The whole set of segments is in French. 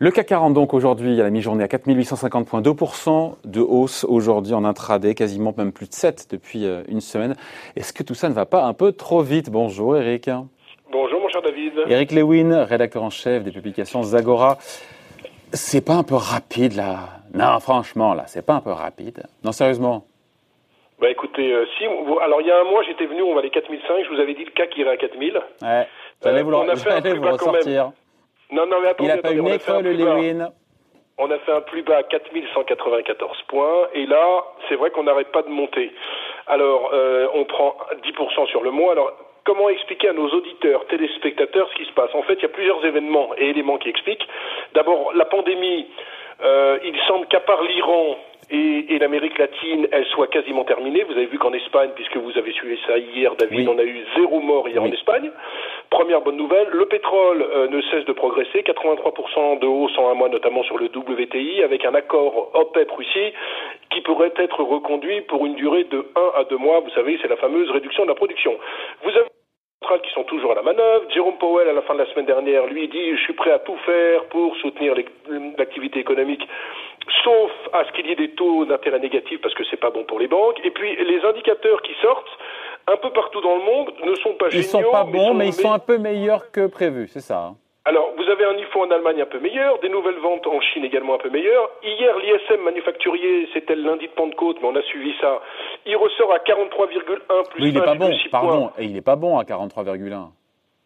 Le CAC 40 donc aujourd'hui à la mi-journée à 4850 points, 2% de hausse aujourd'hui en intraday, quasiment même plus de 7 depuis euh, une semaine. Est-ce que tout ça ne va pas un peu trop vite? Bonjour Eric. Bonjour mon cher David. Eric Lewin, rédacteur en chef des publications Zagora. C'est pas un peu rapide là? Non, franchement là, c'est pas un peu rapide. Non, sérieusement. Bah écoutez, euh, si alors il y a un mois j'étais venu, on va aller 4005, je vous avais dit le CAC irait à 4000. Ouais. J'allais euh, vous, le, vous ressortir. Non, non, mais attendez, Il n'a pas une école, Lewin. On a fait un plus bas à 4194 points, et là, c'est vrai qu'on n'arrête pas de monter. Alors, euh, on prend 10% sur le mois. Alors, comment expliquer à nos auditeurs, téléspectateurs ce qui se passe? En fait, il y a plusieurs événements et éléments qui expliquent. D'abord, la pandémie, euh, il semble qu'à part l'Iran, et, et l'Amérique latine, elle soit quasiment terminée. Vous avez vu qu'en Espagne, puisque vous avez suivi ça hier, David, on a eu zéro mort hier en Espagne. Première bonne nouvelle, le pétrole euh, ne cesse de progresser, 83% de hausse en un mois, notamment sur le WTI, avec un accord OPEP-Russie qui pourrait être reconduit pour une durée de 1 à 2 mois. Vous savez, c'est la fameuse réduction de la production. Vous avez qui sont toujours à la manœuvre. Jérôme Powell, à la fin de la semaine dernière, lui dit je suis prêt à tout faire pour soutenir l'activité économique, sauf à ce qu'il y ait des taux d'intérêt négatifs parce que c'est pas bon pour les banques. Et puis les indicateurs qui sortent un peu partout dans le monde ne sont pas géniaux. Ils sont pas bons, mais, ils sont un peu meilleurs que prévu, c'est ça. Alors, vous avez un IFO en Allemagne un peu meilleur, des nouvelles ventes en Chine également un peu meilleures. Hier, l'ISM manufacturier, c'était le lundi de Pentecôte, mais on a suivi ça. Il ressort à 43,1 plus oui, il n'est pas bon, pardon, et il n'est pas bon à 43,1.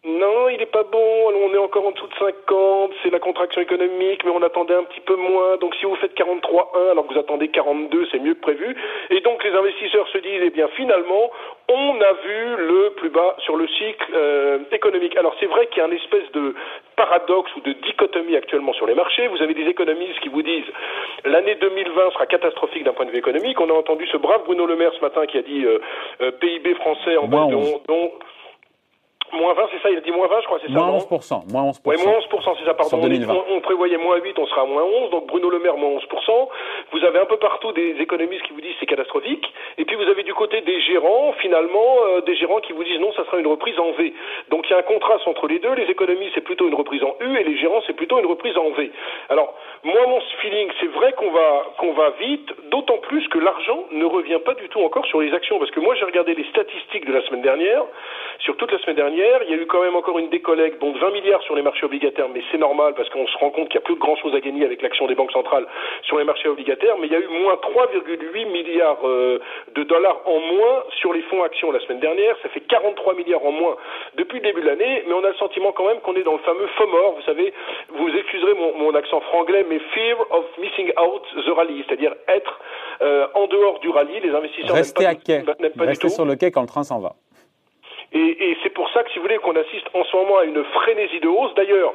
Non, il n'est pas bon. On est encore en dessous de 50. C'est la contraction économique, mais on attendait un petit peu moins. Donc, si vous faites 43,1 alors que vous attendez 42, c'est mieux que prévu. Et donc, les investisseurs se disent, eh bien, finalement, on a vu le plus bas sur le cycle euh, économique. Alors, c'est vrai qu'il y a une espèce de paradoxe ou de dichotomie actuellement sur les marchés. Vous avez des économistes qui vous disent l'année 2020 sera catastrophique d'un point de vue économique. On a entendu ce brave Bruno Le Maire ce matin qui a dit euh, euh, PIB français en baisse de Moins 20, c'est ça, il a dit moins 20, je crois, c'est ça Moins 11%, moins 11%. Oui, moins 11%, c'est ça, pardon. On, on, prévoyait moins 8, on sera à moins 11, donc Bruno Le Maire, moins 11%. Vous avez un peu partout des économistes qui vous disent c'est catastrophique, et puis vous avez du côté des gérants, finalement, euh, des gérants qui vous disent non, ça sera une reprise en V. Donc il y a un contraste entre les deux, les économistes c'est plutôt une reprise en U, et les gérants c'est plutôt une reprise en V. Alors, moi, mon feeling, c'est vrai qu'on va, qu'on va vite, d'autant plus que l'argent ne revient pas du tout encore sur les actions, parce que moi j'ai regardé les statistiques de la semaine dernière, sur toute la semaine dernière, il y a eu quand même encore une décollecte, bon, de 20 milliards sur les marchés obligataires, mais c'est normal parce qu'on se rend compte qu'il n'y a plus grand chose à gagner avec l'action des banques centrales sur les marchés obligataires, mais il y a eu moins 3,8 milliards euh, de dollars en moins sur les fonds actions la semaine dernière. Ça fait 43 milliards en moins depuis le début de l'année, mais on a le sentiment quand même qu'on est dans le fameux FOMOR, vous savez, vous excuserez mon, accent franglais, mais Fear of Missing Out the Rally, c'est-à-dire être euh, en dehors du rallye. Les investisseurs Restez à quai. Restez sur le quai quand le train s'en va. Et, et c'est pour ça que, si vous voulez, qu'on assiste en ce moment à une frénésie de hausse. D'ailleurs,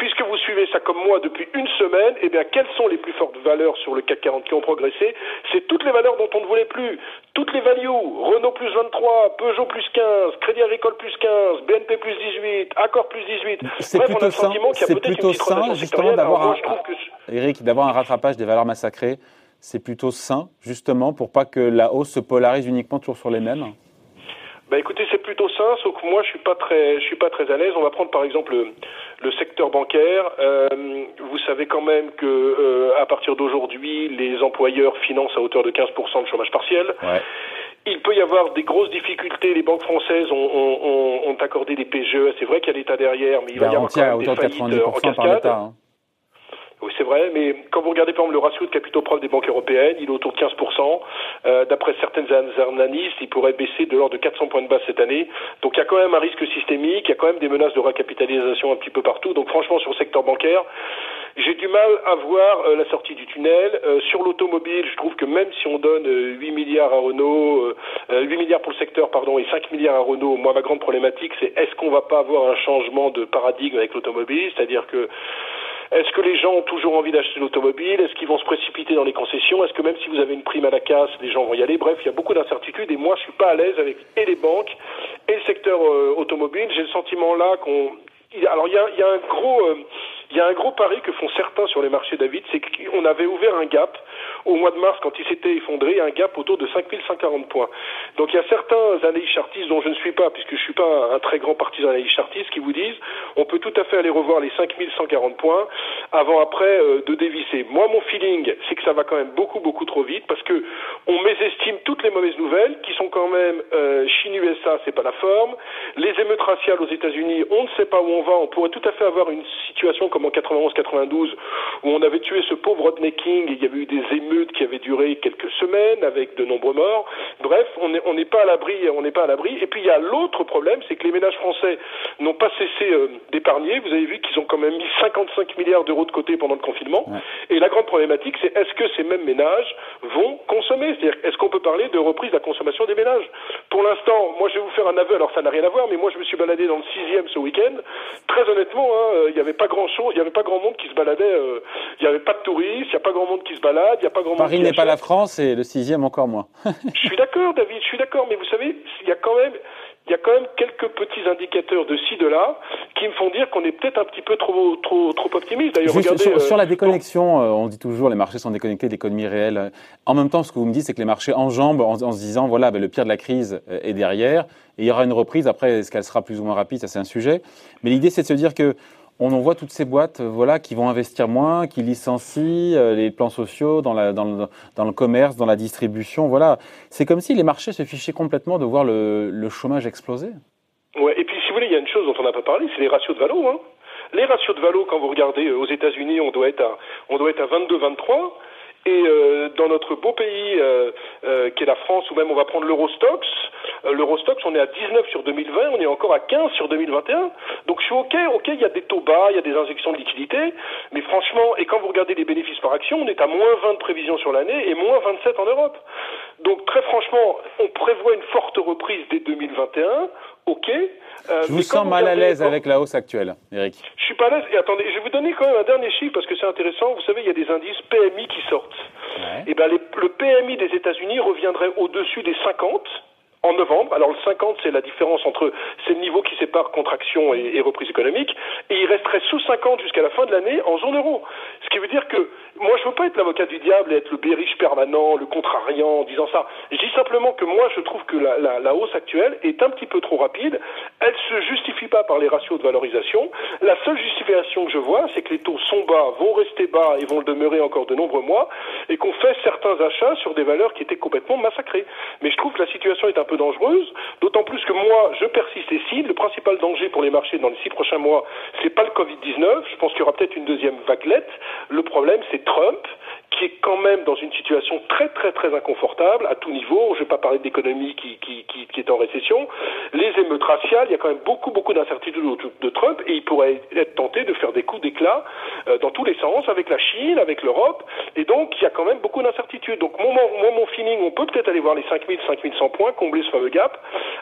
puisque vous suivez ça comme moi depuis une semaine, eh bien, quelles sont les plus fortes valeurs sur le CAC 40 qui ont progressé? C'est toutes les valeurs dont on ne voulait plus. Toutes les values. Renault plus 23, Peugeot plus 15, Crédit Agricole plus 15, BNP plus 18, Accor plus 18. C'est plutôt sain, c'est plutôt sain justement d'avoir un, Eric, d'avoir un rattrapage des valeurs massacrées. C'est plutôt sain, justement, pour pas que la hausse se polarise uniquement toujours sur les mêmes? Bah écoutez, c'est plutôt ça, sauf que moi je suis pas très, je suis pas très à l'aise. On va prendre par exemple le, secteur bancaire. Euh, vous savez quand même que euh, à partir d'aujourd'hui, les employeurs financent à hauteur de 15% de chômage partiel. Ouais. Il peut y avoir des grosses difficultés. Les banques françaises ont, ont, ont accordé des PGE. C'est vrai qu'il y a l'État derrière, mais il va y avoir quand même des faillites en cascade. Hein. Oui, c'est vrai, mais quand vous regardez par exemple le ratio de capitaux propres des banques européennes, il est autour de 15%. Euh, D'après certaines analyses, il pourrait baisser de l'ordre de 400 points de base cette année. Donc il y a quand même un risque systémique, il y a quand même des menaces de recapitalisation un petit peu partout. Donc franchement, sur le secteur bancaire, j'ai du mal à voir euh, la sortie du tunnel. Euh, sur l'automobile, je trouve que même si on donne 8 euh, milliards à Renault, 8 milliards pour le secteur, pardon, et 5 milliards à Renault, moi ma grande problématique, c'est est-ce qu'on va pas avoir un changement de paradigme avec l'automobile, c'est-à-dire que est-ce que les gens ont toujours envie d'acheter l'automobile Est-ce qu'ils vont se précipiter dans les concessions? Est-ce que même si vous avez une prime à la casse, les gens vont y aller? Bref, il y a beaucoup d'incertitudes et moi, je suis pas à l'aise avec et les banques et le secteur euh, automobile. J'ai le sentiment là qu'on alors il y a, y a, un gros euh, il y a un gros pari que font certains sur les marchés David, c'est qu'on avait ouvert un gap au mois de mars quand il s'était effondré, un gap autour de 5140 points. Donc il y a certains analystes chartistes dont je ne suis pas, puisque je suis pas un, très grand partisan d'analyse chartiste, qui vous disent on peut tout à fait aller revoir les 5140 points avant après euh, de dévisser. Moi, mon feeling, c'est que ça va quand même beaucoup beaucoup trop vite parce que toutes les mauvaises nouvelles qui sont quand même euh, Chine USA, c'est pas la forme. Les émeutes raciales aux États-Unis, on ne sait pas où on va. On pourrait tout à fait avoir une situation comme en 91-92 où on avait tué ce pauvre Rodney King et il y avait eu des émeutes qui avaient duré quelques semaines avec de nombreux morts. Bref, on n'est pas à l'abri, on n'est pas à l'abri. Et puis il y a l'autre problème, c'est que les ménages français n'ont pas cessé euh, d'épargner. Vous avez vu qu'ils ont quand même mis 55 milliards d'euros de côté pendant le confinement. Et la grande problématique, c'est est-ce que ces mêmes ménages vont consommer? C'est-à-dire, est-ce qu'on peut parler de reprise de la consommation des ménages Pour l'instant, moi je vais vous faire un aveu, alors ça n'a rien à voir, mais moi je me suis baladé dans le sixième ce week-end. Très honnêtement, hein, euh, il n'y avait pas grand-chose, il n'y avait pas grand monde qui se baladait. Euh, il n'y avait pas de touristes, il n'y a pas grand monde qui se balade, il n'y a pas grand Paris monde n'est pas la France et le sixième encore moins. je suis d'accord, David, je suis d'accord, mais vous savez, il y a quand même il y a quand même quelques petits indicateurs de ci, de là, qui me font dire qu'on est peut-être un petit peu trop, trop, trop optimiste. D'ailleurs, regardez. Sur, sur, la euh, déconnexion, euh, on dit toujours les marchés sont déconnectés de l'économie réelle. En même temps, ce que vous me dites, c'est que les marchés enjambent en, en se disant, voilà, ben, le pire de la crise euh, est derrière, et il y aura une reprise. Après, est-ce qu'elle sera plus ou moins rapide? Ça, c'est un sujet. Mais l'idée, c'est de se dire que on en voit toutes ces boîtes euh, voilà, qui vont investir moins, qui licencient euh, les plans sociaux dans, la, dans, le, commerce, dans la distribution. Voilà. C'est comme si les marchés se fichaient complètement de voir le, chômage exploser. Ouais, et puis si vous voulez, il y a une chose dont on n'a pas parlé, c'est les ratios de valo. Hein. Les ratios de valo, quand vous regardez euh, aux États-Unis, on doit être à, on doit être à 22-23. Et dans notre beau pays qui est la France, ou même on va prendre l'Eurostox, l'Eurostox on est à 19 sur 2020, on est encore à 15 sur 2021. Donc je suis ok, ok, il y a des taux bas, il y a des injections de liquidités, mais franchement, et quand vous regardez les bénéfices par action, on est à moins 20 de prévision sur l'année et moins 27 en Europe. Donc très franchement, on prévoit une forte reprise dès 2021, ok. Euh, je vous sens mal à l'aise avec la hausse actuelle, Eric. Je suis pas à l'aise. Et attendez, je vais vous donner quand même un dernier chiffre parce que c'est intéressant. Vous savez, il y a des indices PMI qui sortent. Et eh ben, le PMI des États-Unis reviendrait au-dessus des 50 en novembre. Alors le 50, c'est la différence entre c'est le niveau qui sépare contraction et, et, reprise économique, et il resterait sous 50 jusqu'à la fin de l'année en zone euro. Ce qui veut dire que moi, je veux pas être l'avocat du diable et être le bériche permanent, le contrariant en disant ça. Je dis simplement que moi, je trouve que la, hausse actuelle est un petit peu trop rapide. Elle se justifie pas par les ratios de valorisation. La seule justification que je vois, c'est que les taux sont bas, vont rester bas et vont le demeurer encore de nombreux mois, et qu'on fait certains achats sur des valeurs qui étaient complètement massacrées. Mais je trouve que la situation est un peu dangereuse, d'autant plus que moi, je persiste ici. Le principal danger pour les marchés dans les six prochains mois, c'est pas le Covid-19. Je pense qu'il y aura peut-être une deuxième vaguelette. Le problème, c'est Trump qui est quand même dans une situation très très très inconfortable à tout niveau. Je ne vais pas parler d'économie qui, qui, est en récession. Les émeutes raciales, il y a quand même beaucoup beaucoup d'incertitudes autour de Trump et il pourrait être tenté de faire des coups d'éclat euh, dans tous les sens avec la Chine, avec l'Europe. Et donc il y a quand même beaucoup d'incertitudes. Donc mon, mon feeling, on peut peut-être aller voir les 5000, 5100 points, combler ce fameux gap.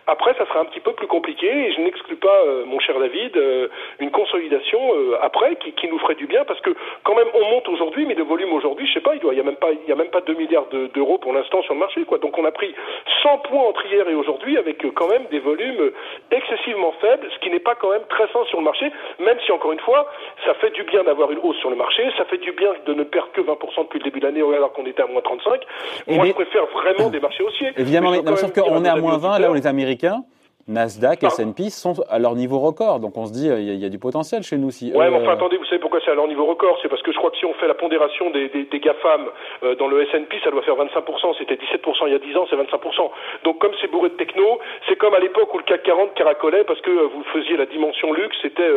Après, ça sera un petit peu plus compliqué et je n'exclus pas, euh, mon cher David, euh, une consolidation après qui, qui nous ferait du bien parce que quand même on monte aujourd'hui, mais le volume aujourd'hui, je sais pas, il doit, il y a même pas, il y a même pas 2 milliards d'euros pour l'instant sur le marché, quoi. Donc on a pris 100 points entre hier et aujourd'hui avec euh, quand même des volumes excessivement faibles, ce qui n'est pas quand même très sain sur le marché, même si encore une fois, ça fait du bien d'avoir une hausse sur le marché, ça fait du bien de ne perdre que 20% depuis le début de l'année alors qu'on était à moins 35. Moi, je préfère vraiment des marchés haussiers. Évidemment, mais, sauf qu'on est à moins 20, là où les Américains, Nasdaq, S&P sont à leur niveau record. Donc on se dit, il y, a du potentiel chez nous. Si, ouais, mais enfin attendez, vous c'est à leur niveau record C'est parce que je crois que si on fait la pondération des, des, des GAFAM euh, dans le S&P, ça doit faire 25%. C'était 17% il y a 10 ans, c'est 25%. Donc comme c'est bourré de techno, c'est comme à l'époque où le CAC 40 caracolait parce que euh, vous faisiez la dimension luxe, c'était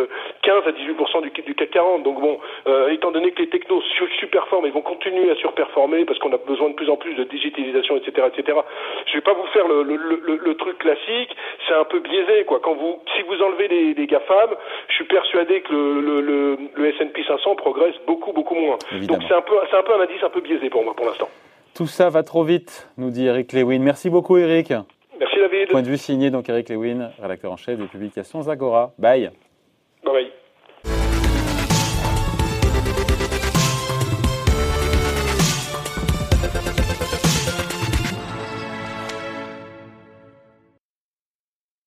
15 euh, à 18% du, du, CAC 40. Donc bon, étant donné que les technos surperforment, ils vont continuer à surperformer parce qu'on a besoin de plus en plus de digitalisation, etc., etc. Je vais pas vous faire le, le, le, le truc classique. C'est un peu biaisé, quoi. Quand vous, si vous enlevez les, les GAFAM, je suis persuadé que le, le, le, S&P 500 progresse beaucoup, beaucoup moins. Donc c'est un peu, c'est un peu un indice un peu biaisé pour moi, pour l'instant. Tout ça va trop vite, nous dit Eric Lewin. Merci beaucoup, Eric. Merci, David. Point de vue signé, donc Eric Lewin, rédacteur en chef des publications Zagora. Bye.